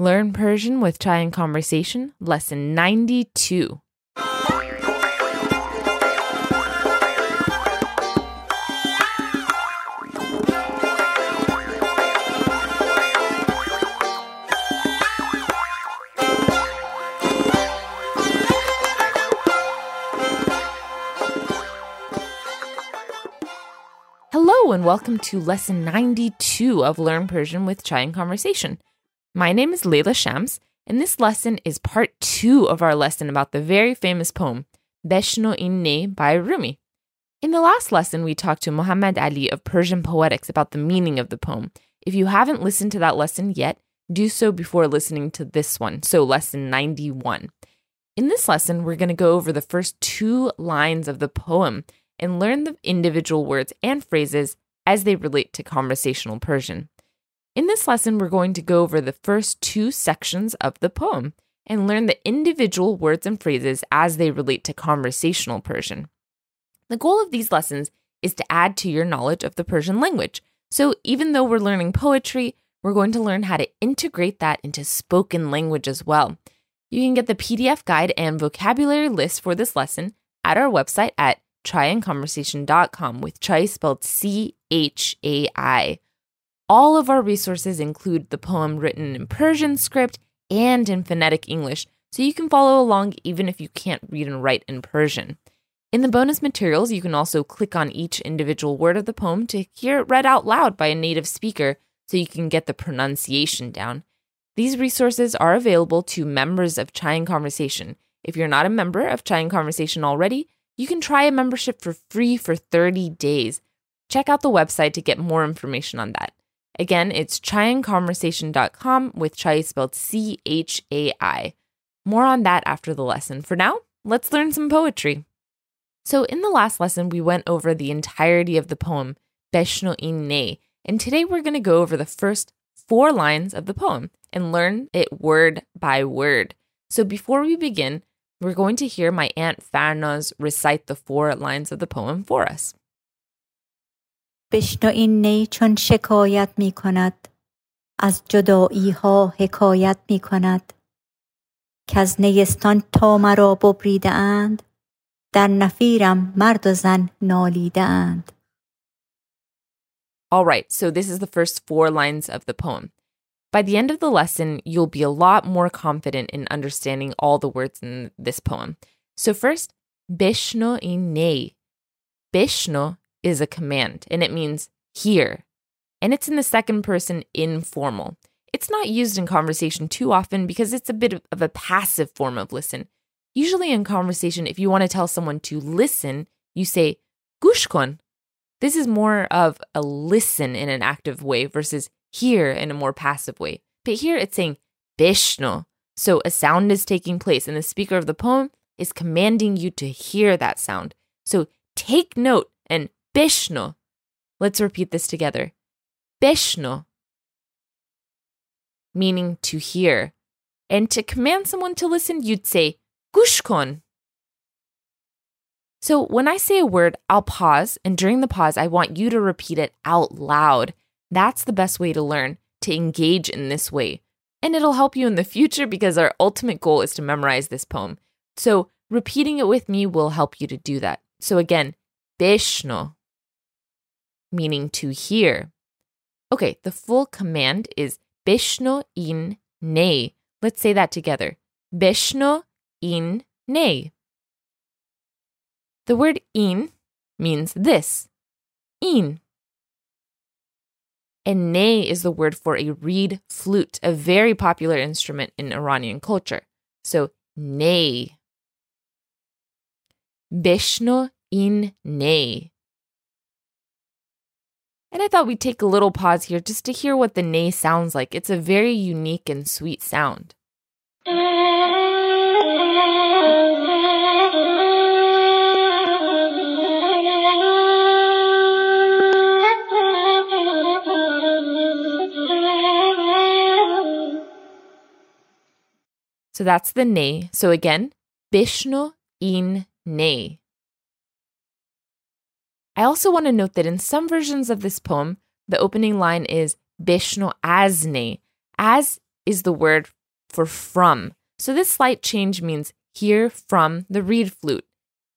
Learn Persian with Chai and Conversation, Lesson 92. Hello and welcome to lesson 92 of Learn Persian with Chai and Conversation. My name is Leila Shams, and this lesson is part two of our lesson about the very famous poem, Beshno in Ne by Rumi. In the last lesson, we talked to Muhammad Ali of Persian Poetics about the meaning of the poem. If you haven't listened to that lesson yet, do so before listening to this one, so lesson 91. In this lesson, we're going to go over the first two lines of the poem and learn the individual words and phrases as they relate to conversational Persian. In this lesson, we're going to go over the first two sections of the poem and learn the individual words and phrases as they relate to conversational Persian. The goal of these lessons is to add to your knowledge of the Persian language. So, even though we're learning poetry, we're going to learn how to integrate that into spoken language as well. You can get the PDF guide and vocabulary list for this lesson at our website at chaiandconversation.com with chai spelled C H A I. All of our resources include the poem written in Persian script and in phonetic English, so you can follow along even if you can't read and write in Persian. In the bonus materials, you can also click on each individual word of the poem to hear it read out loud by a native speaker so you can get the pronunciation down. These resources are available to members of Chai and Conversation. If you're not a member of Chai and Conversation already, you can try a membership for free for 30 days. Check out the website to get more information on that. Again, it's chaiandconversation.com with chai spelled C H A I. More on that after the lesson. For now, let's learn some poetry. So, in the last lesson, we went over the entirety of the poem, Beshno in Ne, and today we're going to go over the first four lines of the poem and learn it word by word. So, before we begin, we're going to hear my Aunt Farnaz recite the four lines of the poem for us. بشنو این نی چون شکایت می کند از جدایی ها حکایت می کند که از نیستان تا مرا ببریده اند در نفیرم مرد و زن نالیده اند All right, so this is the first four lines of the poem. By the end of the lesson, you'll be a lot more confident in understanding all the words in this poem. So, first, Bishno in ne. Bishno is a command and it means hear. And it's in the second person informal. It's not used in conversation too often because it's a bit of a passive form of listen. Usually in conversation, if you want to tell someone to listen, you say gushkon. This is more of a listen in an active way versus hear in a more passive way. But here it's saying bishno. So a sound is taking place and the speaker of the poem is commanding you to hear that sound. So take note and bishno. Let's repeat this together. Bishno. Meaning to hear. And to command someone to listen, you'd say gushkon. So when I say a word, I'll pause, and during the pause, I want you to repeat it out loud. That's the best way to learn, to engage in this way. And it'll help you in the future because our ultimate goal is to memorize this poem. So repeating it with me will help you to do that. So again, bishno, meaning to hear. Okay, the full command is bishno in ne. Let's say that together. Bishno in ne. The word in means this. In. And ne is the word for a reed flute, a very popular instrument in Iranian culture. So, ne. Beshno in ney. And I thought we'd take a little pause here just to hear what the ney sounds like. It's a very unique and sweet sound. So that's the ne. So again, Bishnu in ne. I also want to note that in some versions of this poem, the opening line is bishno Asne. As is the word for from. So this slight change means hear from the reed flute.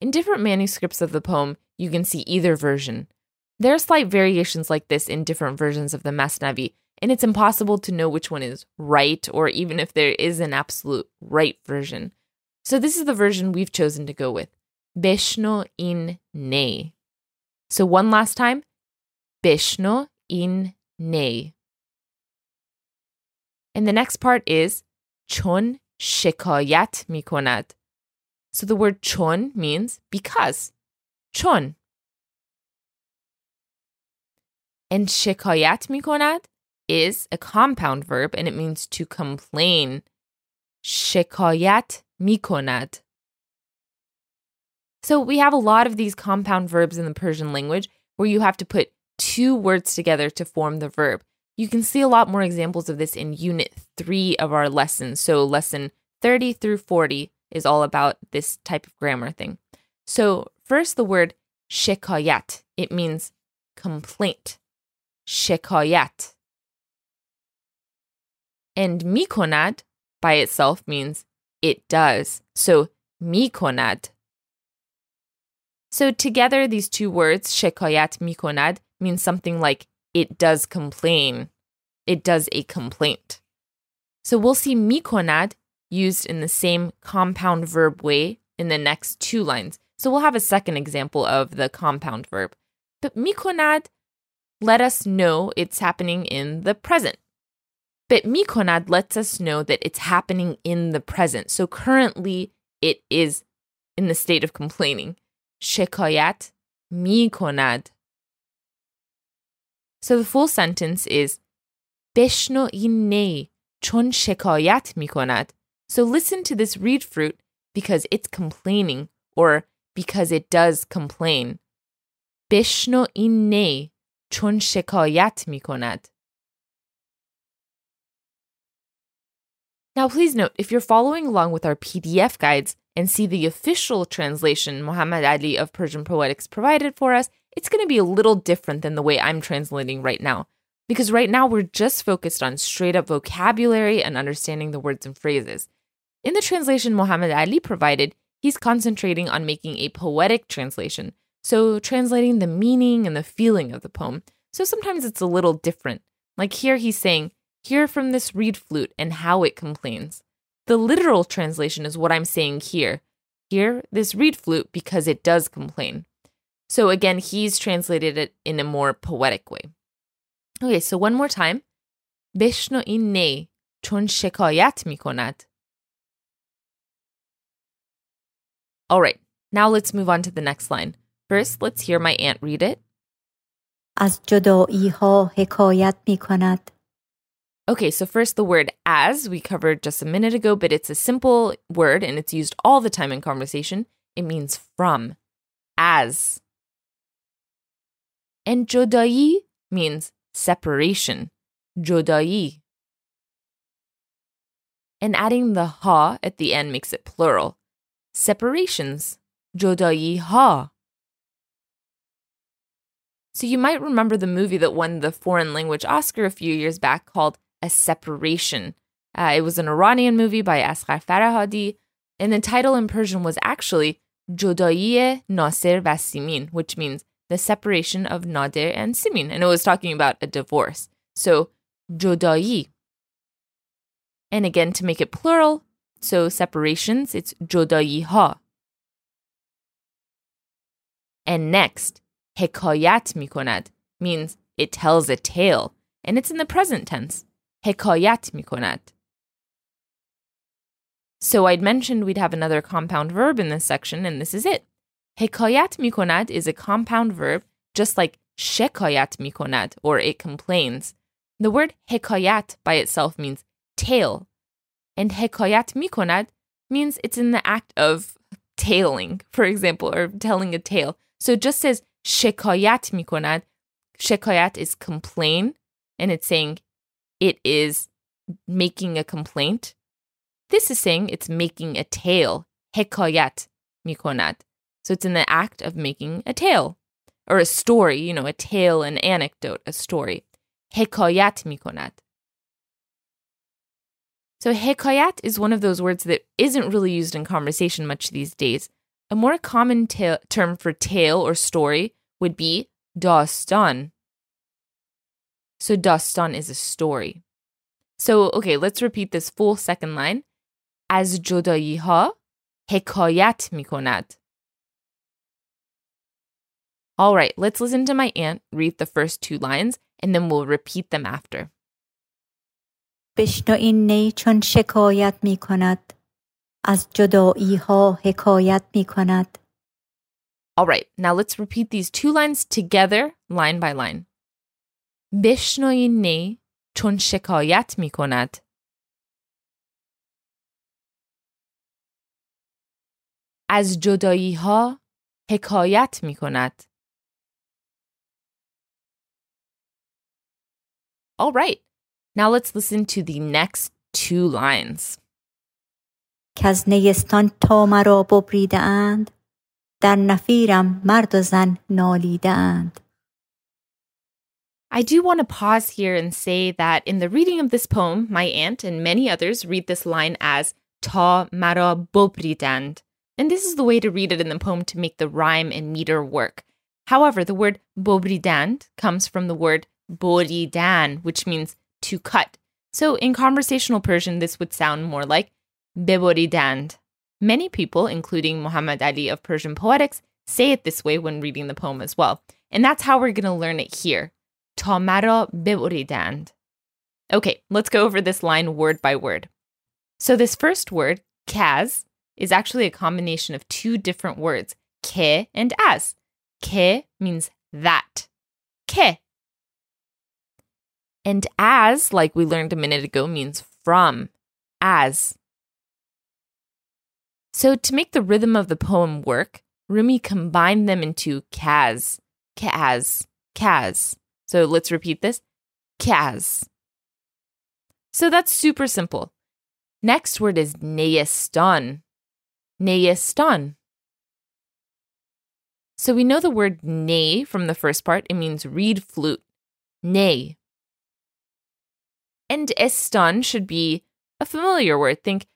In different manuscripts of the poem, you can see either version. There are slight variations like this in different versions of the Masnavi, and it's impossible to know which one is right or even if there is an absolute right version. So this is the version we've chosen to go with. Beshno in ne. So one last time. Beshno in ne. And the next part is chon shikayat mikonad. So the word chon means because. Chon. And shikayat mikonad is a compound verb and it means to complain. Shikayat mikonad. So we have a lot of these compound verbs in the Persian language where you have to put two words together to form the verb. You can see a lot more examples of this in Unit 3 of our lesson. So, lesson 30 through 40 is all about this type of grammar thing. So, first, the word shikayat. It means complaint. Shikayat. And mikonad by itself means it does. So, mikonad. So, together, these two words, shikayat mikonad, means something like it does complain. It does a complaint. So, we'll see mikonad used in the same compound verb way in the next two lines. So, we'll have a second example of the compound verb. But mikonad let us know it's happening in the present. But mikonad lets us know that it's happening in the present. So currently it is in the state of complaining. Shekayat mikonad. So the full sentence is Beshno inne chon shekayat mikonad. So listen to this reed flute because it's complaining or because it does complain. Beshno inne chon shekayat mikonad. Now, please note if you're following along with our PDF guides and see the official translation Muhammad Ali of Persian Poetics provided for us, it's going to be a little different than the way I'm translating right now. Because right now we're just focused on straight up vocabulary and understanding the words and phrases. In the translation Muhammad Ali provided, he's concentrating on making a poetic translation, so translating the meaning and the feeling of the poem. So sometimes it's a little different. Like here, he's saying, Hear from this reed flute and how it complains. The literal translation is what I'm saying here. Hear this reed flute because it does complain. So again, he's translated it in a more poetic way. Okay, so one more time. Beshno in ne chon shekayat mikonad. All right, now let's move on to the next line. First, let's hear my aunt read it. از جدایی ها حکایت می کند. Okay, so first the word as we covered just a minute ago, but it's a simple word and it's used all the time in conversation. It means from, as. And jodai means separation, jodai. And adding the ha at the end makes it plural. Separations, jodai ha. So you might remember the movie that won the foreign language Oscar a few years back called A Separation. Uh, it was an Iranian movie by Asghar Farhadi, and the title in Persian was actually Jodaiye Nasir va Simin, which means the separation of Nadir and Simin, and it was talking about a divorce. So Jodai. And again, to make it plural, so separations, it's Jodai ha. And next, hekayat mikonad means it tells a tale, and it's in the present tense. Hekayat mikonad. So I'd mentioned we'd have another compound verb in this section, and this is it. Hekayat mikonad is a compound verb, just like shekayat mikonad, or it complains. The word hekayat by itself means tale, and hekayat mikonad means it's in the act of tailing, for example, or telling a tale. So it just says shekayat mikonad. Shekayat is complain, and it's saying it is making a complaint. This is saying it's making a tale. Hekayat mikonad. So it's in the act of making a tale or a story, you know, a tale, an anecdote, a story. Hekayat mikonat. So hekayat is one of those words that isn't really used in conversation much these days. A more common ta- term for tale or story would be dastan. So dastan is a story. So okay, let's repeat this full second line. از جدایی ها حکایت می کند. All right, let's listen to my aunt read the first two lines and then we'll repeat them after. بشنو این نی چون شکایت می کند از جدایی ها حکایت می کند All right, now let's repeat these two lines together, line by line. بشنو این نی چون شکایت می کند. از جدایی ها حکایت می کند. All right, now let's listen to the next two lines. که از نیستان تا مرا ببریده اند در نفیرم مرد و زن نالیده اند I do want to pause here and say that in the reading of this poem, my aunt and many others read this line as ta mara bobridand. And this is the way to read it in the poem to make the rhyme and meter work. However, the word bobridand comes from the word boridan, which means to cut. So in conversational Persian, this would sound more like beboridand. Many people, including Muhammad Ali of Persian Poetics, say it this way when reading the poem as well. And that's how we're going to learn it here. Ta mara beboridand. Okay, let's go over this line word by word. So this first word, kaz, is actually a combination of two different words, ke and as. Ke means that. Ke. And as, like we learned a minute ago, means from, as. So to make the rhythm of the poem work, Rumi combined them into kaz, kaz, kaz. So let's repeat this kaz. So that's super simple. Next word is neyestan. Neyestan. So we know the word ney from the first part. It means reed flute. Ney. And estan should be a familiar word. Think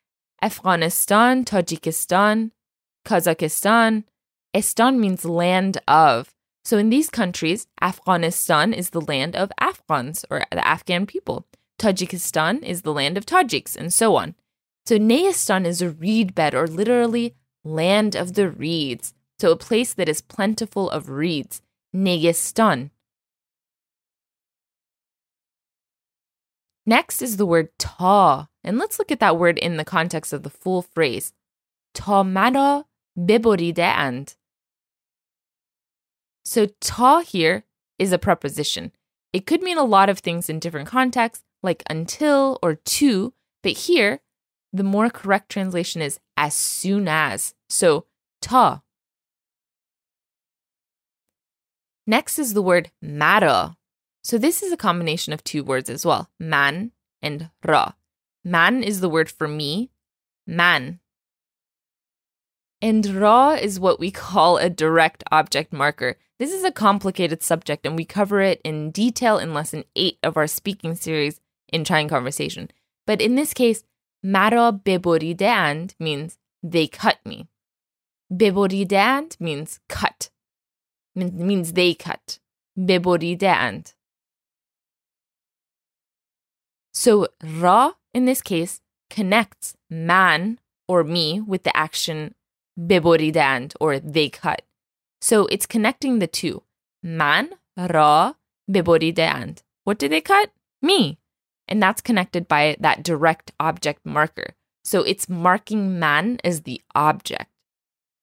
Afghanistan, Tajikistan, Kazakhstan. Estan means land of. So in these countries, Afghanistan is the land of Afghans or the Afghan people. Tajikistan is the land of Tajiks, and so on. So Neyistan is a reed bed or literally land of the reeds. So a place that is plentiful of reeds. Neyistan. Next is the word ta. And let's look at that word in the context of the full phrase. Ta mara biboride and. So ta here is a preposition. It could mean a lot of things in different contexts, like until or to, but here, the more correct translation is as soon as. So ta. Next is the word mara. So this is a combination of two words as well, man and ra. Man is the word for me, man. And ra is what we call a direct object marker. This is a complicated subject, and we cover it in detail in lesson eight of our speaking series in Chai and Conversation. But in this case, mara beboridand means they cut me. Beboridand means cut, means they cut. Beboridand. So ra in this case connects man or me with the action beboridand or they cut. So it's connecting the two. Man, ra, beboride and. What did they cut? Me. And that's connected by that direct object marker. So it's marking man as the object.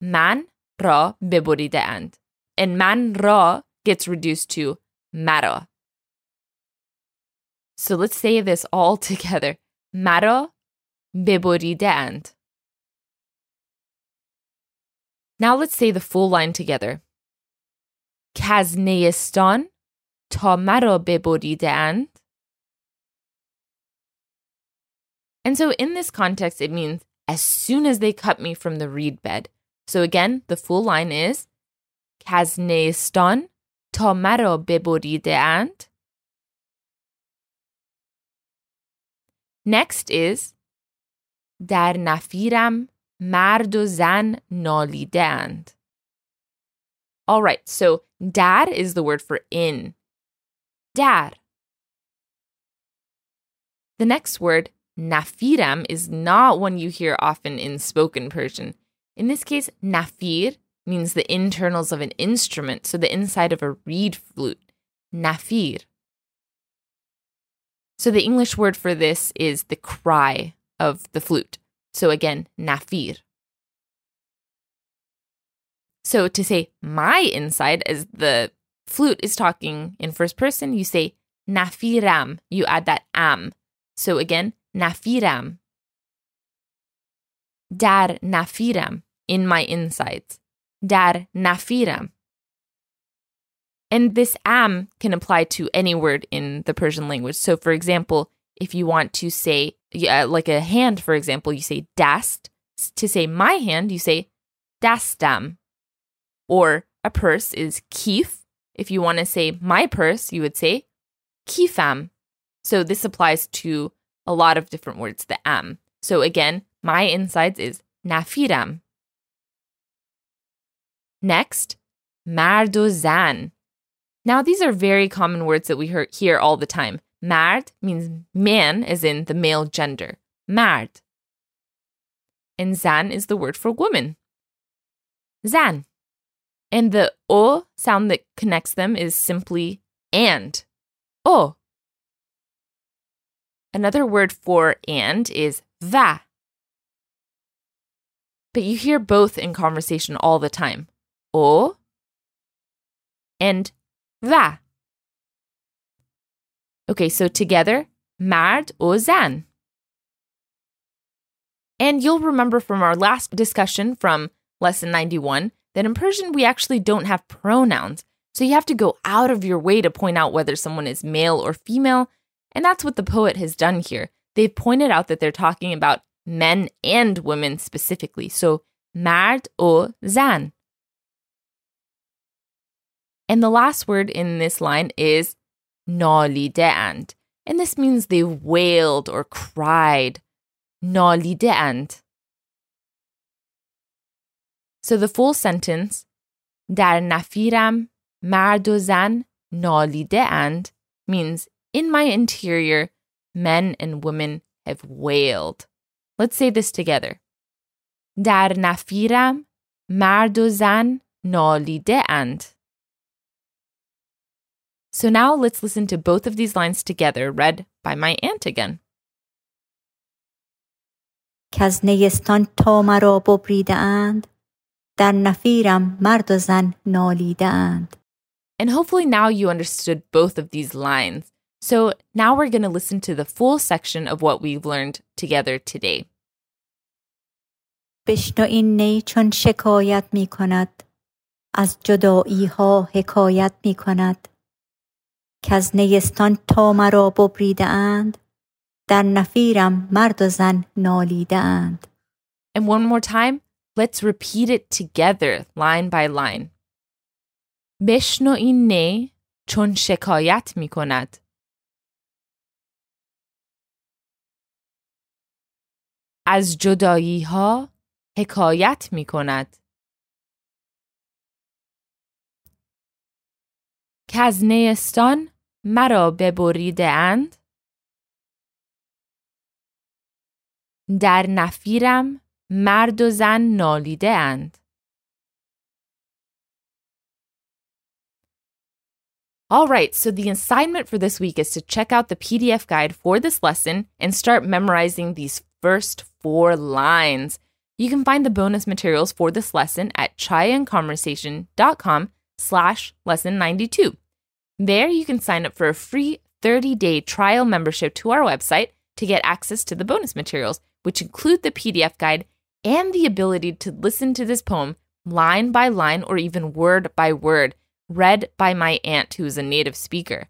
Man, ra, beboride and. And man, ra gets reduced to maro. So let's say this all together. Maro, beboride and. Now let's say the full line together. کز نیستان تا مرا ببریدند. And so in this context, it means as soon as they cut me from the reed bed. So again, the full line is کز نیستان تا مرا ببریدند. Next is در نفیرم مرد و زن نالیدند. All right, so dar is the word for in. Dar. The next word, nafiram, is not one you hear often in spoken Persian. In this case, nafir means the internals of an instrument, so the inside of a reed flute. Nafir. So the English word for this is the cry of the flute. So again, nafir. So to say my inside, as the flute is talking in first person, you say nafiram. You add that am. So again, nafiram. Dar nafiram, in my insides. Dar nafiram. And this am can apply to any word in the Persian language. So, for example, if you want to say, yeah, like a hand, for example, you say dast. To say my hand, you say dastam. Or a purse is kif. If you want to say my purse, you would say kifam. So this applies to a lot of different words, the am. So again, my insides is nafiram. Next, mardozan. Now, these are very common words that we hear all the time. Mard means man, as in the male gender. Mard. And zan is the word for woman. Zan. And the o sound that connects them is simply and. O. Another word for and is va. But you hear both in conversation all the time. O and va. Okay, so together, mard o zan. And you'll remember from our last discussion from lesson 91 that in Persian we actually don't have pronouns. So you have to go out of your way to point out whether someone is male or female. And that's what the poet has done here. They've pointed out that they're talking about men and women specifically. So mard o zan. And the last word in this line is nalideand. And this means they wailed or cried. Nalideand. So the full sentence در نفیرم مرد و زن نالیده اند means in my interior men and women have wailed. Let's say this together. در نفیرم مرد و زن نالیده اند. So now let's listen to both of these lines together, read by my aunt again. از نیستان تا مرا ببریده اند در نفیرم مرد و زن نالیده اند And hopefully now you understood both of these lines. So now we're going to listen to the full section of what we've learned together today. بشنو این نی چون شکایت می کند از جدایی ها حکایت می کند که از نیستان تا مرا ببریده اند در نفیرم مرد و زن نالیده اند And one more time, let's repeat it together, line by line. بشنو این نه چون شکایت می کند. از جدایی ها حکایت می کند. از مرا ببریده اند در نفیرم مرد و زن نالیده اند All right, so the assignment for this week is to check out the PDF guide for this lesson and start memorizing these first four lines. You can find the bonus materials for this lesson at chaiandconversation.com slash lesson 92. There you can sign up for a free 30-day trial membership to our website to get access to the bonus materials, which include the PDF guide and the ability to listen to this poem line by line or even word by word, read by my aunt who is a native speaker.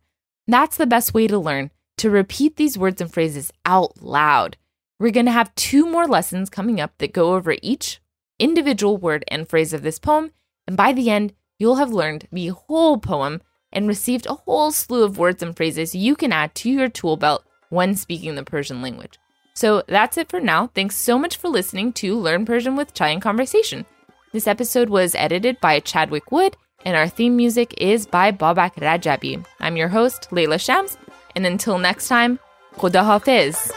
That's the best way to learn, to repeat these words and phrases out loud. We're going to have two more lessons coming up that go over each individual word and phrase of this poem, and by the end, you'll have learned the whole poem and received a whole slew of words and phrases you can add to your tool belt when speaking the Persian language. So that's it for now. Thanks so much for listening to Learn Persian with Chai and Conversation. This episode was edited by Chadwick Wood, and our theme music is by Babak Rajabi. I'm your host, Leila Shams, and until next time, Khuda Hafiz.